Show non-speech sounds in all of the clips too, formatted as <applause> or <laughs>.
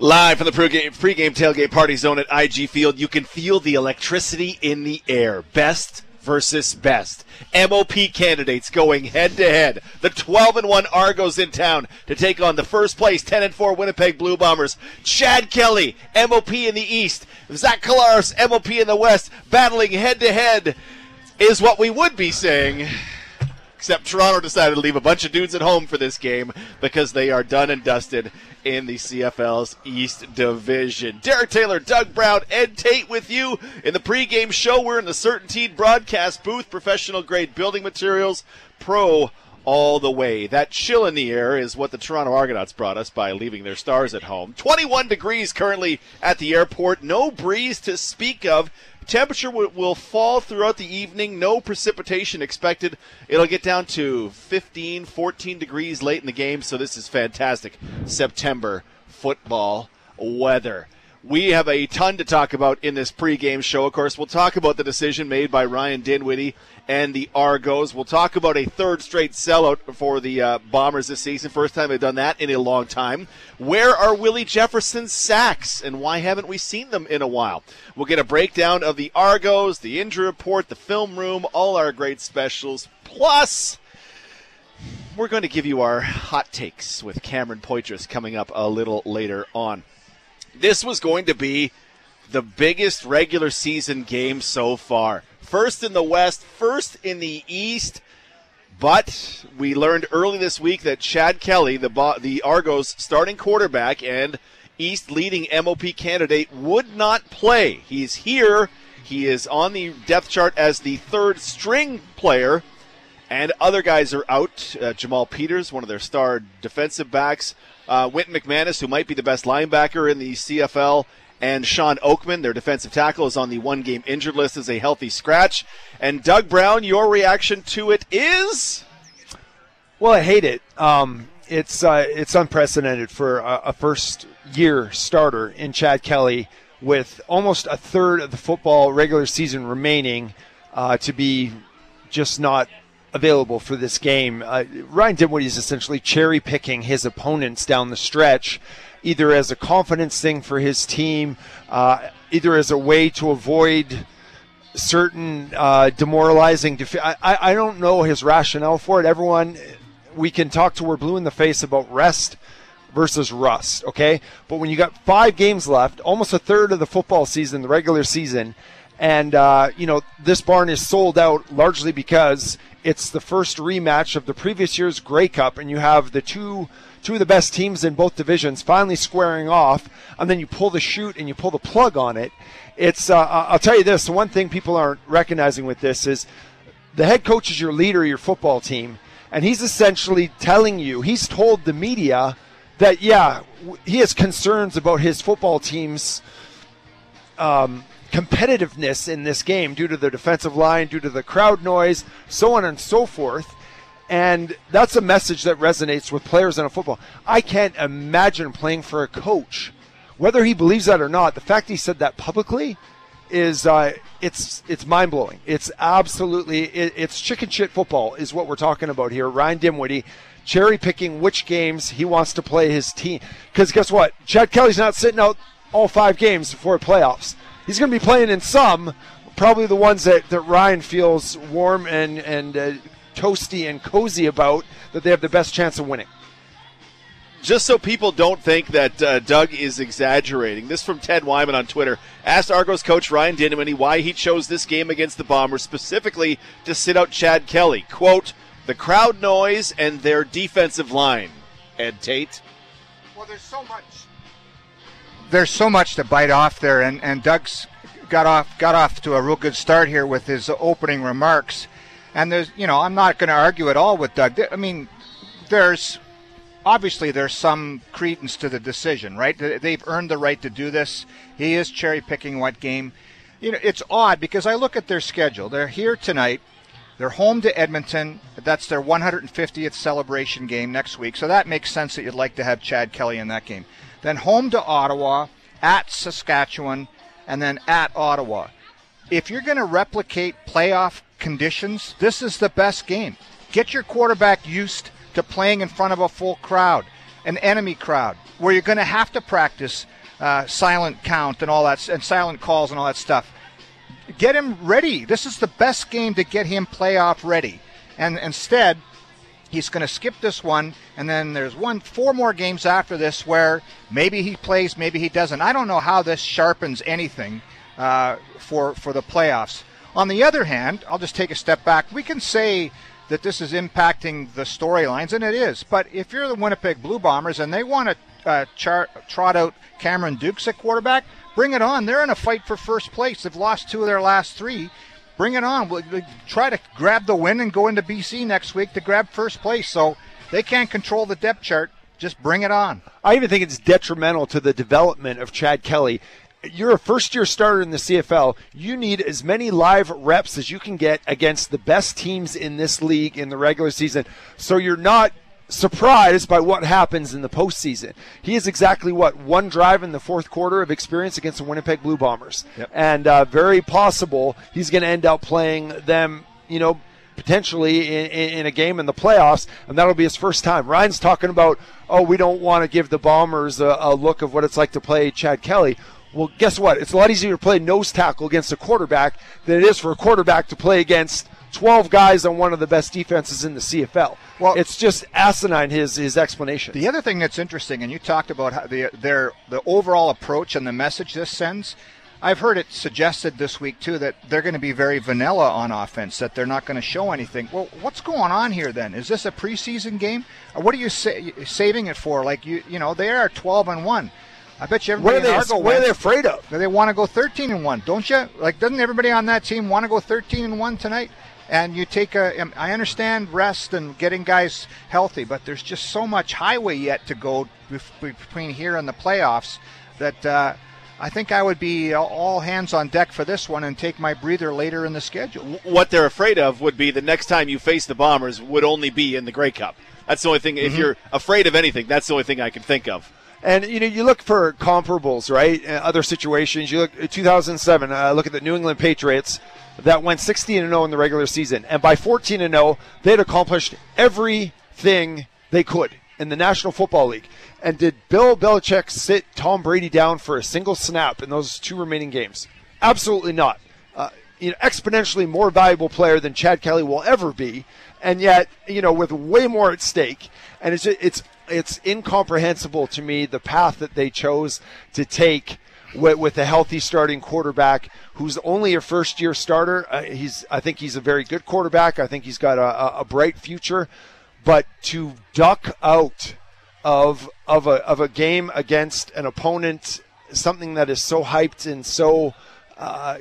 Live from the pregame, pregame tailgate party zone at IG Field, you can feel the electricity in the air. Best versus best. MOP candidates going head to head. The 12 and 1 Argos in town to take on the first place 10 and 4 Winnipeg Blue Bombers. Chad Kelly, MOP in the east. Zach Collaros, MOP in the west, battling head to head is what we would be saying. Except Toronto decided to leave a bunch of dudes at home for this game because they are done and dusted in the CFL's East Division. Derek Taylor, Doug Brown, Ed Tate with you in the pregame show. We're in the Certainteed broadcast booth, professional grade building materials, pro all the way. That chill in the air is what the Toronto Argonauts brought us by leaving their stars at home. 21 degrees currently at the airport, no breeze to speak of. Temperature will, will fall throughout the evening. No precipitation expected. It'll get down to 15, 14 degrees late in the game. So this is fantastic September football weather. We have a ton to talk about in this pregame show. Of course, we'll talk about the decision made by Ryan Dinwiddie and the Argos. We'll talk about a third straight sellout for the uh, Bombers this season. First time they've done that in a long time. Where are Willie Jefferson's sacks, and why haven't we seen them in a while? We'll get a breakdown of the Argos, the injury report, the film room, all our great specials. Plus, we're going to give you our hot takes with Cameron Poitras coming up a little later on this was going to be the biggest regular season game so far. First in the West, first in the East. But we learned early this week that Chad Kelly, the the Argos starting quarterback and East leading MOP candidate, would not play. He's here. He is on the depth chart as the third string player, and other guys are out. Uh, Jamal Peters, one of their star defensive backs, uh, McManus, who might be the best linebacker in the CFL, and Shawn Oakman, their defensive tackle, is on the one game injured list as a healthy scratch. And Doug Brown, your reaction to it is? Well, I hate it. Um, it's uh, it's unprecedented for a, a first year starter in Chad Kelly with almost a third of the football regular season remaining uh, to be just not available for this game. Uh, Ryan Dinwiddie is essentially cherry picking his opponents down the stretch, either as a confidence thing for his team, uh, either as a way to avoid certain uh, demoralizing. Defi- I, I don't know his rationale for it. Everyone, we can talk to we're blue in the face about rest versus rust, okay? But when you got five games left, almost a third of the football season, the regular season, and uh, you know this barn is sold out largely because it's the first rematch of the previous year's Grey Cup, and you have the two two of the best teams in both divisions finally squaring off, and then you pull the chute and you pull the plug on it. It's uh, I'll tell you this: one thing people aren't recognizing with this is the head coach is your leader, your football team, and he's essentially telling you he's told the media that yeah he has concerns about his football team's um, competitiveness in this game due to the defensive line, due to the crowd noise, so on and so forth. And that's a message that resonates with players in a football. I can't imagine playing for a coach, whether he believes that or not. The fact he said that publicly is uh, it's it's mind blowing. It's absolutely it, it's chicken shit football is what we're talking about here. Ryan Dimwitty cherry picking which games he wants to play his team. Because guess what? Chad Kelly's not sitting out all five games before playoffs he's going to be playing in some, probably the ones that, that Ryan feels warm and, and uh, toasty and cozy about, that they have the best chance of winning. Just so people don't think that uh, Doug is exaggerating, this from Ted Wyman on Twitter asked Argos coach Ryan Dinwiddie why he chose this game against the Bombers specifically to sit out Chad Kelly. Quote, the crowd noise and their defensive line. Ed Tate. Well, there's so much there's so much to bite off there, and, and Doug's got off got off to a real good start here with his opening remarks. And there's, you know, I'm not going to argue at all with Doug. I mean, there's obviously there's some credence to the decision, right? They've earned the right to do this. He is cherry picking what game. You know, it's odd because I look at their schedule. They're here tonight. They're home to Edmonton. That's their 150th celebration game next week. So that makes sense that you'd like to have Chad Kelly in that game then home to Ottawa, at Saskatchewan, and then at Ottawa. If you're going to replicate playoff conditions, this is the best game. Get your quarterback used to playing in front of a full crowd. an enemy crowd where you're going to have to practice uh, silent count and all that, and silent calls and all that stuff. Get him ready. This is the best game to get him playoff ready. And instead, he's going to skip this one, and then there's one, four more games after this where maybe he plays, maybe he doesn't. I don't know how this sharpens anything uh, for for the playoffs. On the other hand, I'll just take a step back. We can say that this is impacting the storylines, and it is. But if you're the Winnipeg Blue Bombers and they want to uh, char- trot out Cameron Dukes at quarterback, bring it on. They're in a fight for first place. They've lost two of their last three. Bring it on. We'll, we'll try to grab the win and go into BC next week to grab first place. So they can't control the depth chart. Just bring it on. I even think it's detrimental to the development of Chad Kelly you're a first year starter in the CFL. You need as many live reps as you can get against the best teams in this league in the regular season. So you're not surprised by what happens in the postseason. He is exactly what one drive in the fourth quarter of experience against the Winnipeg Blue Bombers, yep. and uh, very possible he's going to end up playing them. You know, potentially in, in, a game in the playoffs, and that'll be his first time. Ryan's talking about, oh, we don't want to give the Bombers a, a look of what it's like to play Chad Kelly. Well, guess what? It's a lot easier to play nose tackle against a quarterback than it is for a quarterback to play against 12 guys on one of the best defenses in the CFL. Well, it's just asinine his his explanation. The other thing that's interesting, and you talked about how the their the overall approach and the message this sends. I've heard it suggested this week too that they're going to be very vanilla on offense, that they're not going to show anything. Well, what's going on here then? Is this a preseason game? Or what are you sa- saving it for? Like you, you know, they are 12 and one. I bet you everybody what are they, Argo what are they afraid of? They want to go 13 and one, don't you? Like, doesn't everybody on that team want to go 13 and one tonight? And you take a. Um, understand rest and getting guys healthy, but there's just so much highway yet to go between here and the playoffs that. Uh, I think I would be all hands on deck for this one and take my breather later in the schedule. What they're afraid of would be the next time you face the Bombers would only be in the Grey Cup. That's the only thing. Mm-hmm. If you're afraid of anything, that's the only thing I can think of. And you know, you look for comparables, right? In other situations, you look 2007. Uh, look at the New England Patriots that went 16 and 0 in the regular season, and by 14 and 0, they had accomplished everything they could in the National Football League. And did Bill Belichick sit Tom Brady down for a single snap in those two remaining games? Absolutely not. Uh, you know, exponentially more valuable player than Chad Kelly will ever be, and yet, you know, with way more at stake. And it's it's it's incomprehensible to me the path that they chose to take with, with a healthy starting quarterback who's only a first year starter. Uh, he's I think he's a very good quarterback. I think he's got a, a bright future, but to duck out of of a of a game against an opponent, something that is so hyped and so uh,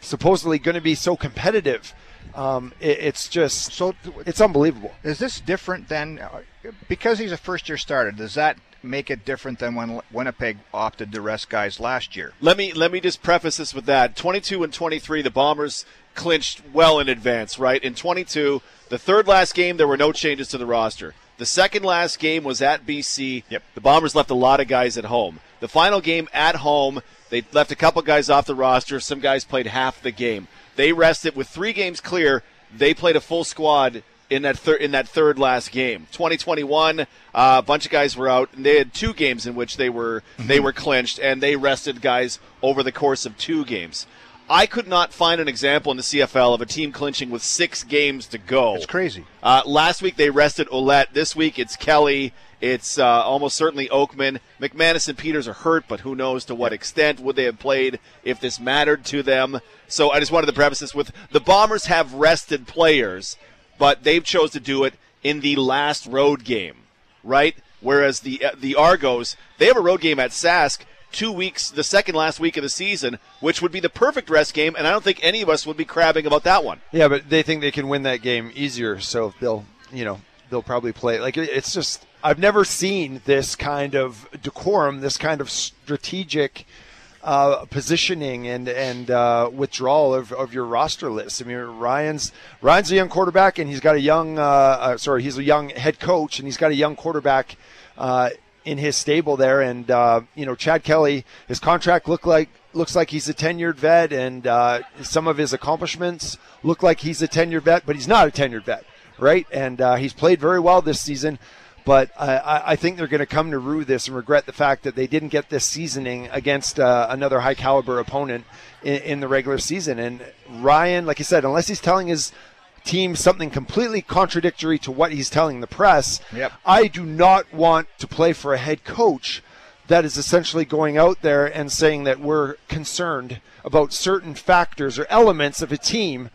supposedly going to be so competitive um, it, it's just so it's unbelievable. Is this different than uh, because he's a first year starter? Does that make it different than when Winnipeg opted to rest guys last year? Let me let me just preface this with that: 22 and 23, the Bombers clinched well in advance. Right in 22, the third last game, there were no changes to the roster. The second last game was at BC. Yep. The Bombers left a lot of guys at home. The final game at home, they left a couple guys off the roster. Some guys played half the game. They rested with three games clear. They played a full squad in that third in that third last game. 2021, uh, a bunch of guys were out, and they had two games in which they were mm-hmm. they were clinched, and they rested guys over the course of two games. I could not find an example in the CFL of a team clinching with six games to go. It's crazy. Uh, last week they rested Ouellette. This week it's Kelly. It's uh, almost certainly Oakman. McManus and Peters are hurt, but who knows to what extent would they have played if this mattered to them. So I just wanted to preface this with the Bombers have rested players, but they've chose to do it in the last road game, right? Whereas the uh, the Argos, they have a road game at Sask two weeks, the second last week of the season, which would be the perfect rest game, and I don't think any of us would be crabbing about that one. Yeah, but they think they can win that game easier, so they'll, you know, they'll probably play. Like it's just I've never seen this kind of decorum, this kind of strategic uh, positioning and and uh, withdrawal of, of your roster list. I mean, Ryan's Ryan's a young quarterback, and he's got a young uh, uh sorry, he's a young head coach, and he's got a young quarterback uh, in his stable there. And uh, you know, Chad Kelly, his contract look like looks like he's a tenured vet, and some of his accomplishments look like he's a tenured vet, but he's not a tenured vet right? And he's played very well this season. But I, I think they're going to come to rue this and regret the fact that they didn't get this seasoning against uh, another high caliber opponent in, in the regular season. And Ryan, like I said, unless he's telling his team something completely contradictory to what he's telling the press, Yep. I do not want to play for a head coach that is essentially going out there and saying that we're concerned about certain factors or elements of a team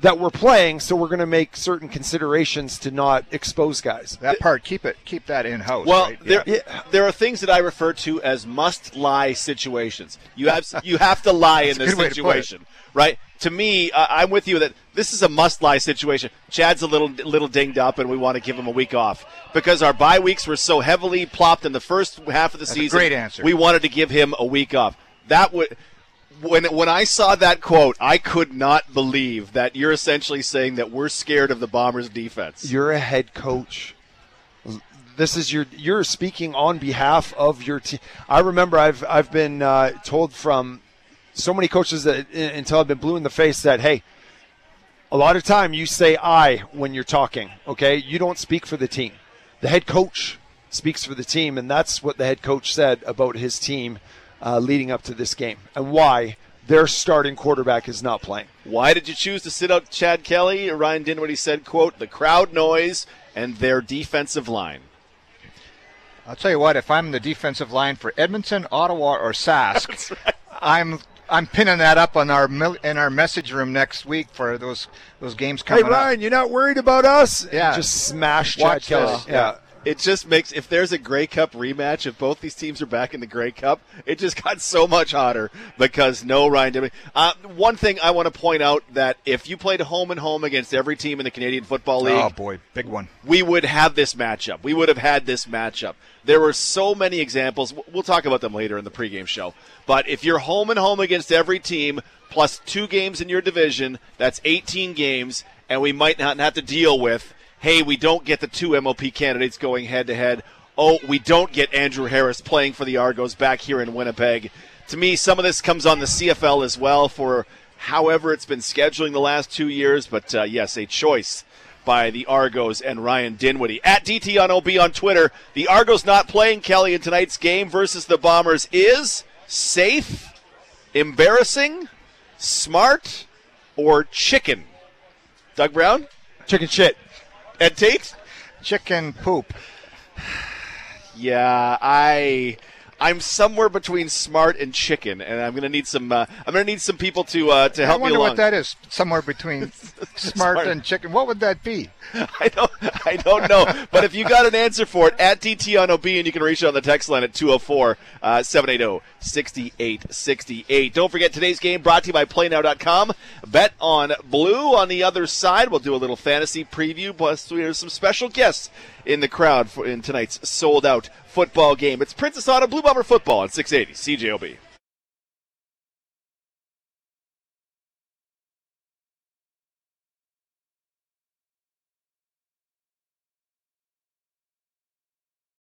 that we're playing, so we're going to make certain considerations to not expose guys. That part, keep it, keep that in house. Well, right? there Yeah. there are things that I refer to as must lie situations. You have you have to lie in this good way to situation, right? To me, uh, I'm with you that this is a must lie situation. Chad's a little little dinged up, and we want to give him a week off because our bye weeks were so heavily plopped in the first half of the That's a season. great answer. We wanted to give him a week off. That would. When when I saw that quote, I could not believe that you're essentially saying that we're scared of the Bombers' defense. You're a head coach. This is your you're speaking on behalf of your team. I remember I've I've been uh, told from so many coaches that until I've been blue in the face that hey, a lot of time you say I when you're talking. Okay, you don't speak for the team. The head coach speaks for the team, and that's what the head coach said about his team uh, leading up to this game and why their starting quarterback is not playing. Why did you choose to sit out Chad Kelly? Ryan Dinwiddie said, quote, the crowd noise and their defensive line. I'll tell you what. If I'm the defensive line for Edmonton, Ottawa, or Sask, <laughs> I'm I'm pinning that up on our mil- in our message room next week for those those games Hey coming up. Ryan, you're not worried about us? Yeah. just smash Chad Watch Kelly. this. Yeah. It just makes, if there's a Grey Cup rematch, if both these teams are back in the Grey Cup, it just got <laughs> so much hotter because no Ryan Dinwiddie. Uh, one thing I want to point out that if you played home and home against every team in the Canadian Football League, Oh boy, big one. we would have this matchup. We would have had this matchup. There were so many examples. We'll talk about them later in the pregame show. But if you're home and home against every team, plus two games in your division, that's 18 games, and we might not have to deal with, hey, we don't get the two MOP candidates going head to head. Oh, we don't get Andrew Harris playing for the Argos back here in Winnipeg. To me, some of this comes on the CFL as well for however it's been scheduling the last two years. But uh, yes, a choice by the Argos and Ryan Dinwiddie. At DT on OB on Twitter, the Argos not playing Kelly in tonight's game versus the Bombers is safe, embarrassing, smart, or chicken? Doug Brown? Chicken shit. Ed Tate? Chicken poop. <sighs> Yeah, I I'm somewhere between smart and chicken, and I'm gonna need some. Uh, I'm gonna need some people to uh, to help me wonder along. what that is. Somewhere between <laughs> smart and chicken. What would that be? <laughs> I don't, I don't know. but if you got an answer for it, at DT on OB, and you can reach it on the text line at 204 780 6868. Don't forget today's game brought to you by PlayNow.com. Bet on blue on the other side. We'll do a little fantasy preview, plus we have some special guests in the crowd for in tonight's sold out football game. It's Princess Auto Blue Bomber football on 680 CJOB.